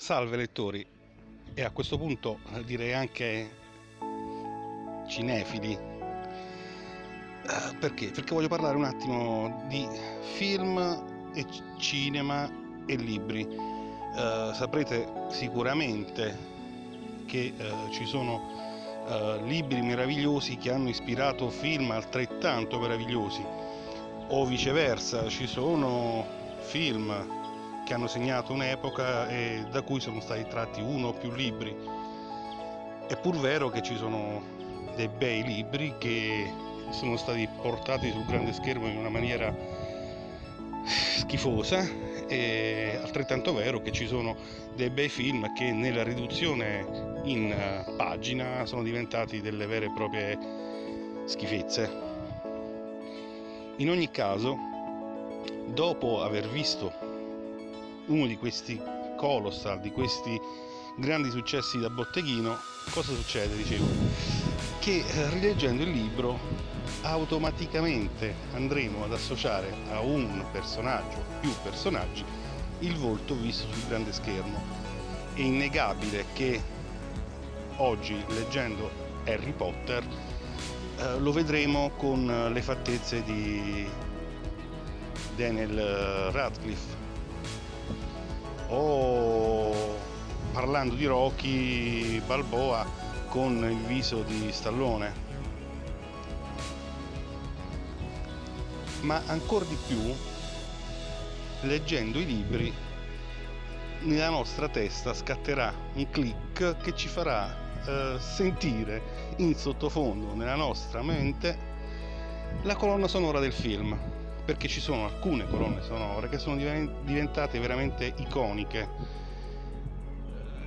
Salve lettori e a questo punto eh, direi anche cinefili. Eh, perché? Perché voglio parlare un attimo di film e cinema e libri. Uh, saprete sicuramente che uh, ci sono uh, libri meravigliosi che hanno ispirato film altrettanto meravigliosi o viceversa ci sono film che hanno segnato un'epoca e da cui sono stati tratti uno o più libri. È pur vero che ci sono dei bei libri che sono stati portati sul grande schermo in una maniera schifosa è altrettanto vero che ci sono dei bei film che nella riduzione in eh, pagina sono diventati delle vere e proprie schifezze. In ogni caso, dopo aver visto uno di questi colossal, di questi grandi successi da botteghino, cosa succede? Dicevo, che eh, rileggendo il libro automaticamente andremo ad associare a un personaggio, più personaggi, il volto visto sul grande schermo. È innegabile che oggi leggendo Harry Potter eh, lo vedremo con le fattezze di Daniel eh, Radcliffe o parlando di Rocky Balboa con il viso di Stallone. Ma ancora di più, leggendo i libri, nella nostra testa scatterà un click che ci farà eh, sentire in sottofondo nella nostra mente la colonna sonora del film perché ci sono alcune colonne sonore che sono diventate veramente iconiche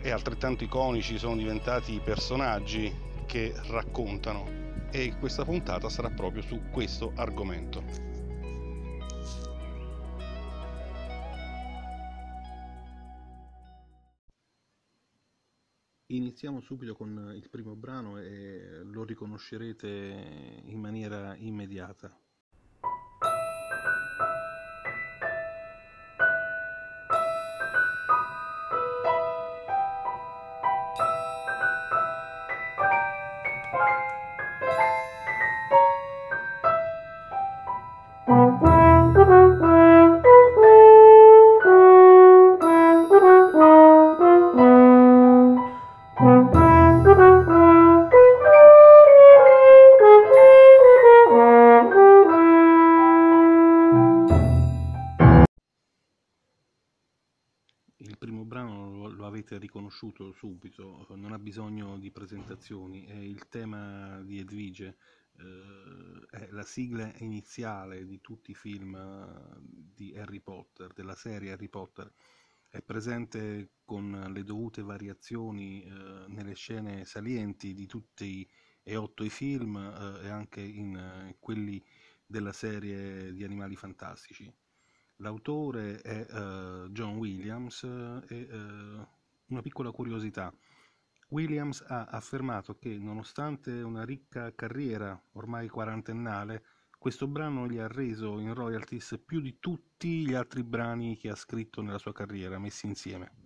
e altrettanto iconici sono diventati i personaggi che raccontano e questa puntata sarà proprio su questo argomento. Iniziamo subito con il primo brano e lo riconoscerete in maniera immediata. Riconosciuto subito, non ha bisogno di presentazioni, è il tema di Edvige, eh, è la sigla iniziale di tutti i film eh, di Harry Potter, della serie Harry Potter, è presente con le dovute variazioni eh, nelle scene salienti di tutti e otto i film eh, e anche in eh, quelli della serie di Animali Fantastici. L'autore è uh, John Williams e uh, una piccola curiosità. Williams ha affermato che nonostante una ricca carriera ormai quarantennale, questo brano gli ha reso in royalties più di tutti gli altri brani che ha scritto nella sua carriera messi insieme.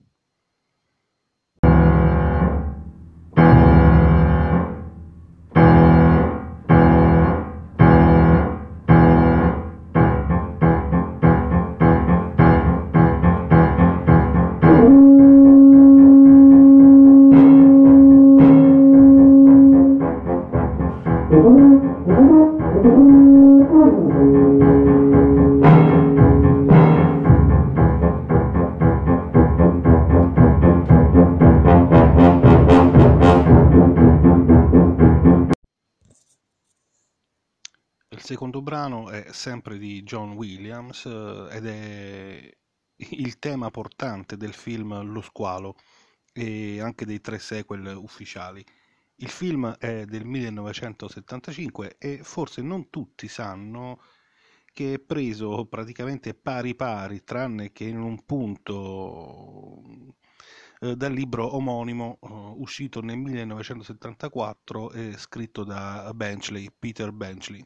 Secondo brano è sempre di John Williams eh, ed è il tema portante del film Lo squalo e anche dei tre sequel ufficiali. Il film è del 1975 e forse non tutti sanno che è preso praticamente pari pari, tranne che in un punto eh, dal libro omonimo eh, uscito nel 1974 e scritto da Benchley, Peter Benchley.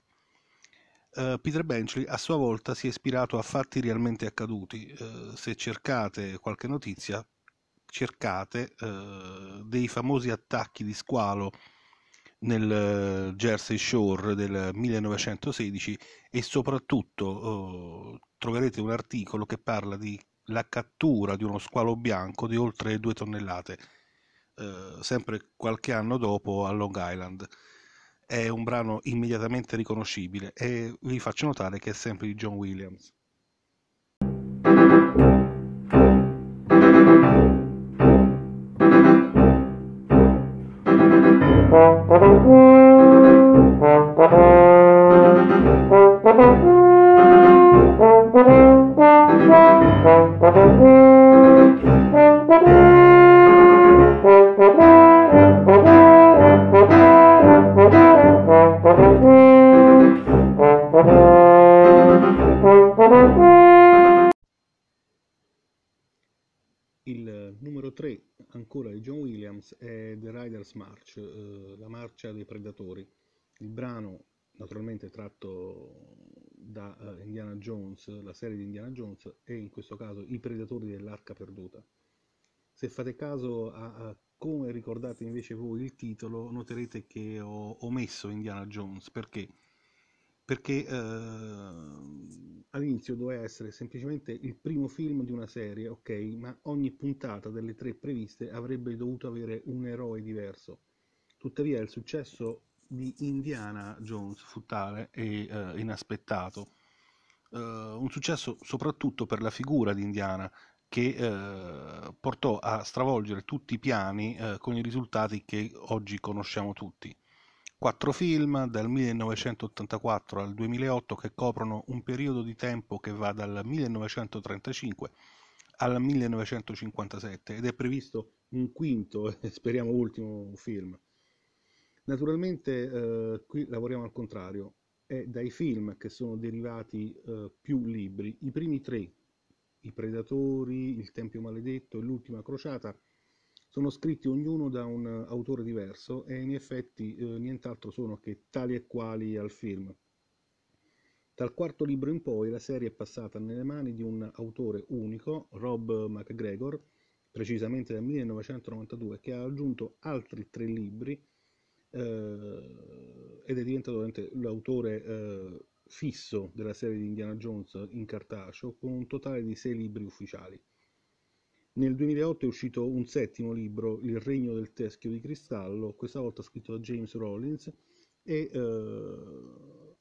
Uh, Peter Benchley a sua volta si è ispirato a fatti realmente accaduti. Uh, se cercate qualche notizia cercate eh, dei famosi attacchi di squalo nel Jersey Shore del 1916 e soprattutto eh, troverete un articolo che parla di la cattura di uno squalo bianco di oltre due tonnellate, eh, sempre qualche anno dopo a Long Island. È un brano immediatamente riconoscibile e vi faccio notare che è sempre di John Williams. Il brano naturalmente tratto da uh, Indiana Jones, la serie di Indiana Jones e in questo caso I predatori dell'arca perduta. Se fate caso a, a come ricordate invece voi il titolo, noterete che ho omesso Indiana Jones perché perché eh, all'inizio doveva essere semplicemente il primo film di una serie, ok, ma ogni puntata delle tre previste avrebbe dovuto avere un eroe diverso. Tuttavia il successo di Indiana Jones fu tale e eh, inaspettato. Uh, un successo soprattutto per la figura di Indiana che uh, portò a stravolgere tutti i piani uh, con i risultati che oggi conosciamo tutti. Quattro film dal 1984 al 2008 che coprono un periodo di tempo che va dal 1935 al 1957 ed è previsto un quinto e speriamo ultimo film. Naturalmente eh, qui lavoriamo al contrario, è dai film che sono derivati eh, più libri. I primi tre, I Predatori, Il Tempio Maledetto e L'Ultima Crociata, sono scritti ognuno da un autore diverso e in effetti eh, nient'altro sono che tali e quali al film. Dal quarto libro in poi la serie è passata nelle mani di un autore unico, Rob McGregor, precisamente dal 1992, che ha aggiunto altri tre libri ed è diventato l'autore eh, fisso della serie di Indiana Jones in cartaceo con un totale di sei libri ufficiali. Nel 2008 è uscito un settimo libro, Il regno del teschio di cristallo, questa volta scritto da James Rollins, e eh,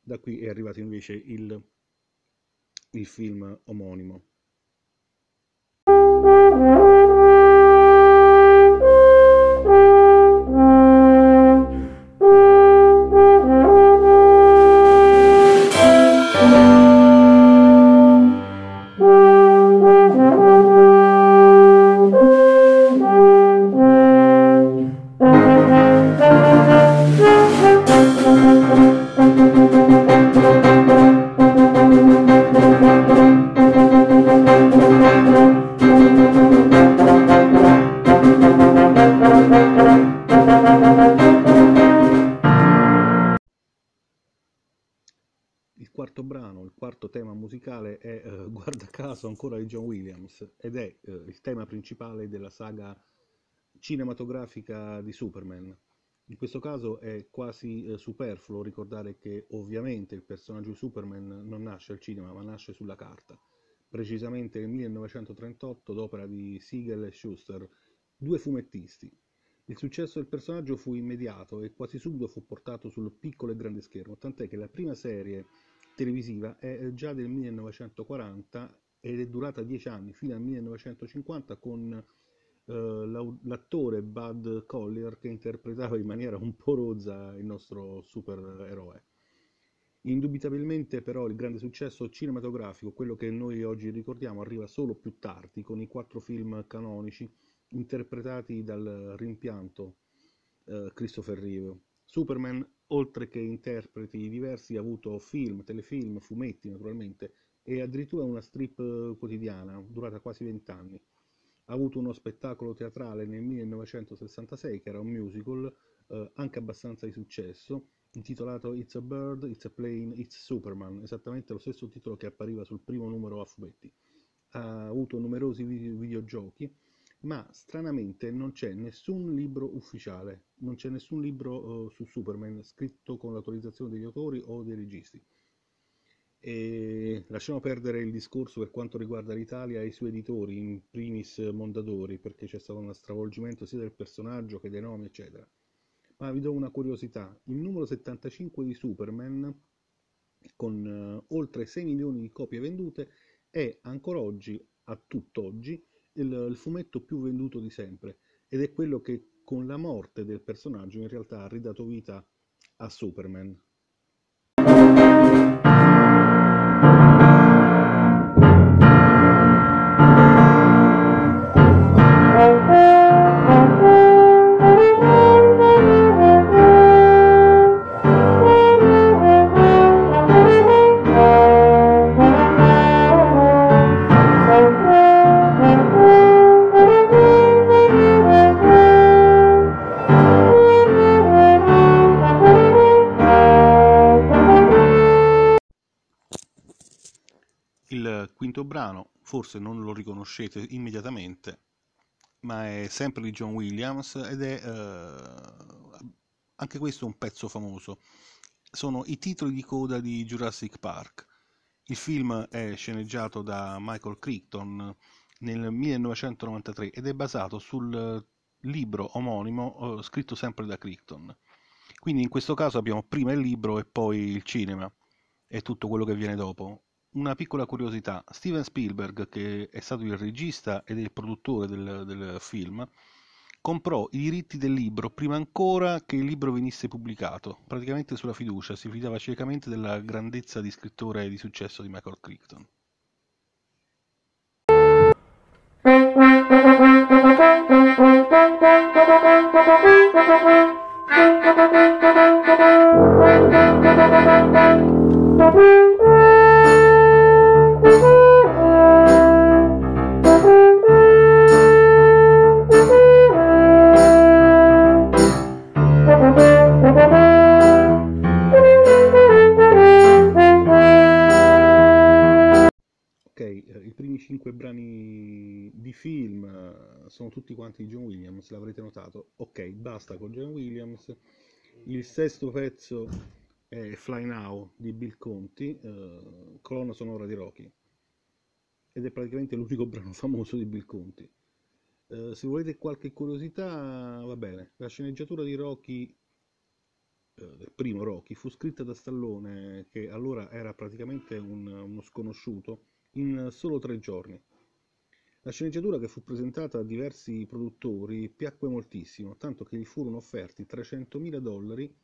da qui è arrivato invece il, il film omonimo. Quarto brano, il quarto tema musicale è, eh, guarda caso, ancora di John Williams ed è eh, il tema principale della saga cinematografica di Superman. In questo caso è quasi eh, superfluo ricordare che ovviamente il personaggio di Superman non nasce al cinema ma nasce sulla carta, precisamente nel 1938 d'opera di Siegel e Schuster, due fumettisti. Il successo del personaggio fu immediato e quasi subito fu portato sul piccolo e grande schermo, tant'è che la prima serie televisiva è già del 1940 ed è durata dieci anni, fino al 1950, con eh, l'attore Bud Collier che interpretava in maniera un po' rozza il nostro supereroe. Indubitabilmente però il grande successo cinematografico, quello che noi oggi ricordiamo, arriva solo più tardi, con i quattro film canonici interpretati dal rimpianto eh, Christopher Reeve. Superman oltre che interpreti diversi, ha avuto film, telefilm, fumetti naturalmente e addirittura una strip quotidiana durata quasi vent'anni. Ha avuto uno spettacolo teatrale nel 1966 che era un musical eh, anche abbastanza di successo, intitolato It's a Bird, It's a Plane, It's Superman, esattamente lo stesso titolo che appariva sul primo numero a fumetti. Ha avuto numerosi videogiochi ma stranamente non c'è nessun libro ufficiale, non c'è nessun libro uh, su Superman scritto con l'autorizzazione degli autori o dei registi. E lasciamo perdere il discorso per quanto riguarda l'Italia e i suoi editori, in primis Mondadori, perché c'è stato uno stravolgimento sia del personaggio che dei nomi, eccetera. Ma vi do una curiosità: il numero 75 di Superman, con uh, oltre 6 milioni di copie vendute, è ancora oggi, a tutt'oggi, il, il fumetto più venduto di sempre ed è quello che con la morte del personaggio in realtà ha ridato vita a Superman. Brano forse non lo riconoscete immediatamente, ma è sempre di John Williams ed è eh, anche questo un pezzo famoso. Sono i titoli di coda di Jurassic Park. Il film è sceneggiato da Michael Crichton nel 1993 ed è basato sul libro omonimo eh, scritto sempre da Crichton. Quindi in questo caso abbiamo prima il libro e poi il cinema e tutto quello che viene dopo. Una piccola curiosità, Steven Spielberg, che è stato il regista ed il produttore del, del film, comprò i diritti del libro prima ancora che il libro venisse pubblicato, praticamente sulla fiducia, si fidava ciecamente della grandezza di scrittore di successo di Michael Crichton. Ok, tutti quanti di John Williams, l'avrete notato. Ok, basta con John Williams. Il sesto pezzo è Fly Now di Bill Conti, eh, colonna sonora di Rocky. Ed è praticamente l'unico brano famoso di Bill Conti. Eh, se volete qualche curiosità, va bene. La sceneggiatura di Rocky, eh, del primo Rocky, fu scritta da Stallone, che allora era praticamente un- uno sconosciuto in solo tre giorni. La sceneggiatura che fu presentata a diversi produttori piacque moltissimo, tanto che gli furono offerti 300.000 dollari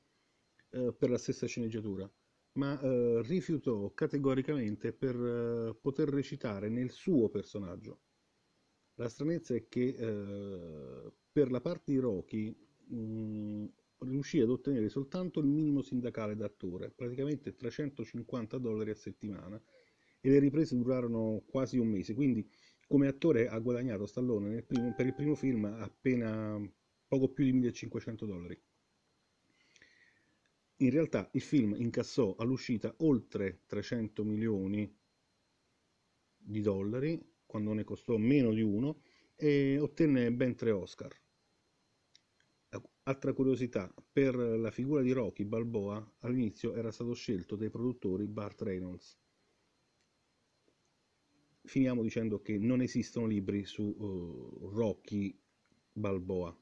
eh, per la stessa sceneggiatura, ma eh, rifiutò categoricamente per eh, poter recitare nel suo personaggio. La stranezza è che eh, per la parte di Rocky mh, riuscì ad ottenere soltanto il minimo sindacale d'attore, praticamente 350 dollari a settimana, e le riprese durarono quasi un mese, quindi come attore ha guadagnato Stallone primo- per il primo film appena poco più di 1500 dollari. In realtà il film incassò all'uscita oltre 300 milioni di dollari, quando ne costò meno di uno, e ottenne ben tre Oscar. Altra curiosità, per la figura di Rocky Balboa all'inizio era stato scelto dai produttori Bart Reynolds. Finiamo dicendo che non esistono libri su uh, Rocky Balboa.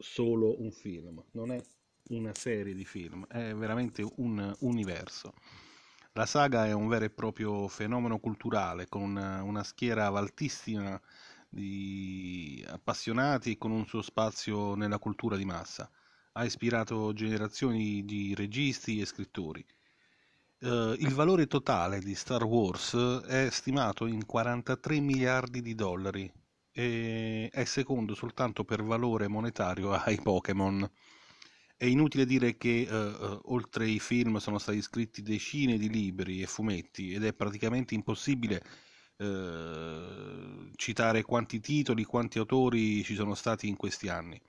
Solo un film, non è una serie di film, è veramente un universo. La saga è un vero e proprio fenomeno culturale con una, una schiera altissima di appassionati e con un suo spazio nella cultura di massa. Ha ispirato generazioni di registi e scrittori. Uh, il valore totale di Star Wars è stimato in 43 miliardi di dollari e è secondo soltanto per valore monetario ai Pokémon. È inutile dire che uh, uh, oltre ai film sono stati scritti decine di libri e fumetti ed è praticamente impossibile citare quanti titoli, quanti autori ci sono stati in questi anni.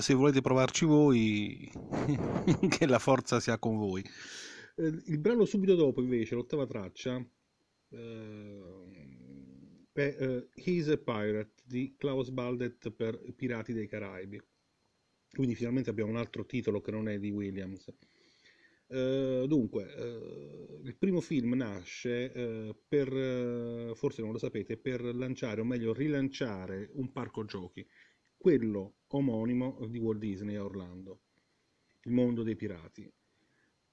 Se volete provarci voi, che la forza sia con voi. Eh, il brano subito dopo, invece, l'ottava traccia, eh, è uh, He's a Pirate di Klaus Baldet per Pirati dei Caraibi. Quindi finalmente abbiamo un altro titolo che non è di Williams. Uh, dunque, uh, il primo film nasce uh, per, forse non lo sapete, per lanciare, o meglio rilanciare un parco giochi, quello omonimo di Walt Disney a Orlando, il mondo dei pirati.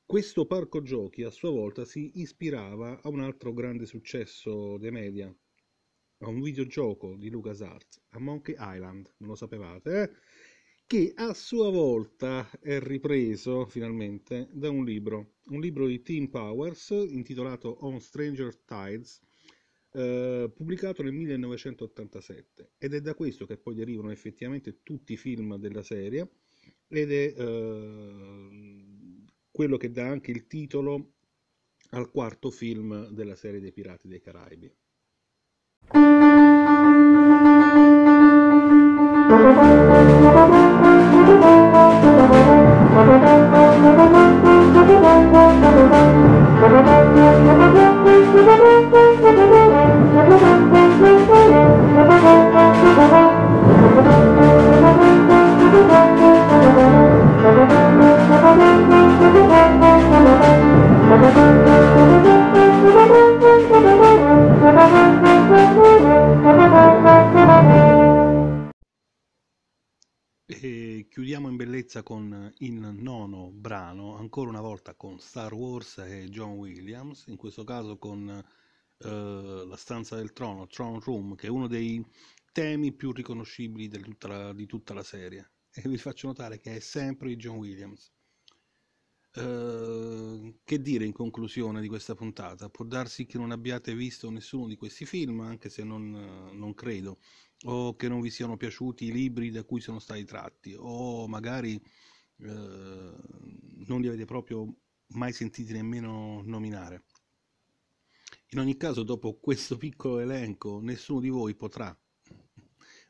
Questo parco giochi a sua volta si ispirava a un altro grande successo dei media, a un videogioco di LucasArts, a Monkey Island, non lo sapevate, eh? che a sua volta è ripreso finalmente da un libro, un libro di Tim Powers intitolato On Stranger Tides, eh, pubblicato nel 1987 ed è da questo che poi derivano effettivamente tutti i film della serie ed è eh, quello che dà anche il titolo al quarto film della serie dei Pirati dei Caraibi. E chiudiamo in bellezza con il nono brano, ancora una volta con Star Wars e John Williams, in questo caso con uh, La stanza del trono, Throne Room, che è uno dei temi più riconoscibili di tutta la, di tutta la serie. E vi faccio notare che è sempre John Williams. Uh, che dire in conclusione di questa puntata? Può darsi che non abbiate visto nessuno di questi film, anche se non, non credo o che non vi siano piaciuti i libri da cui sono stati tratti, o magari eh, non li avete proprio mai sentiti nemmeno nominare. In ogni caso, dopo questo piccolo elenco, nessuno di voi potrà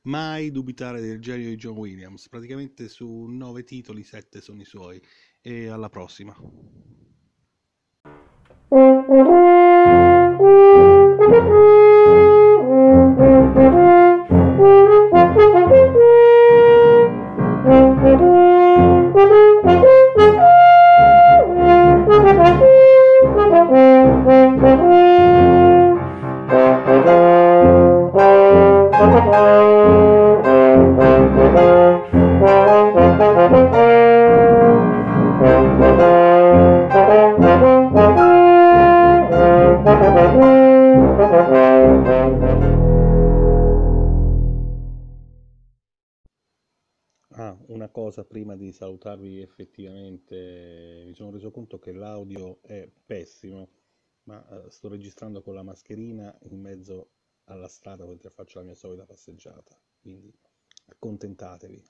mai dubitare del genio di John Williams. Praticamente su nove titoli, sette sono i suoi. E alla prossima. Conto che l'audio è pessimo, ma eh, sto registrando con la mascherina in mezzo alla strada mentre faccio la mia solita passeggiata, quindi accontentatevi.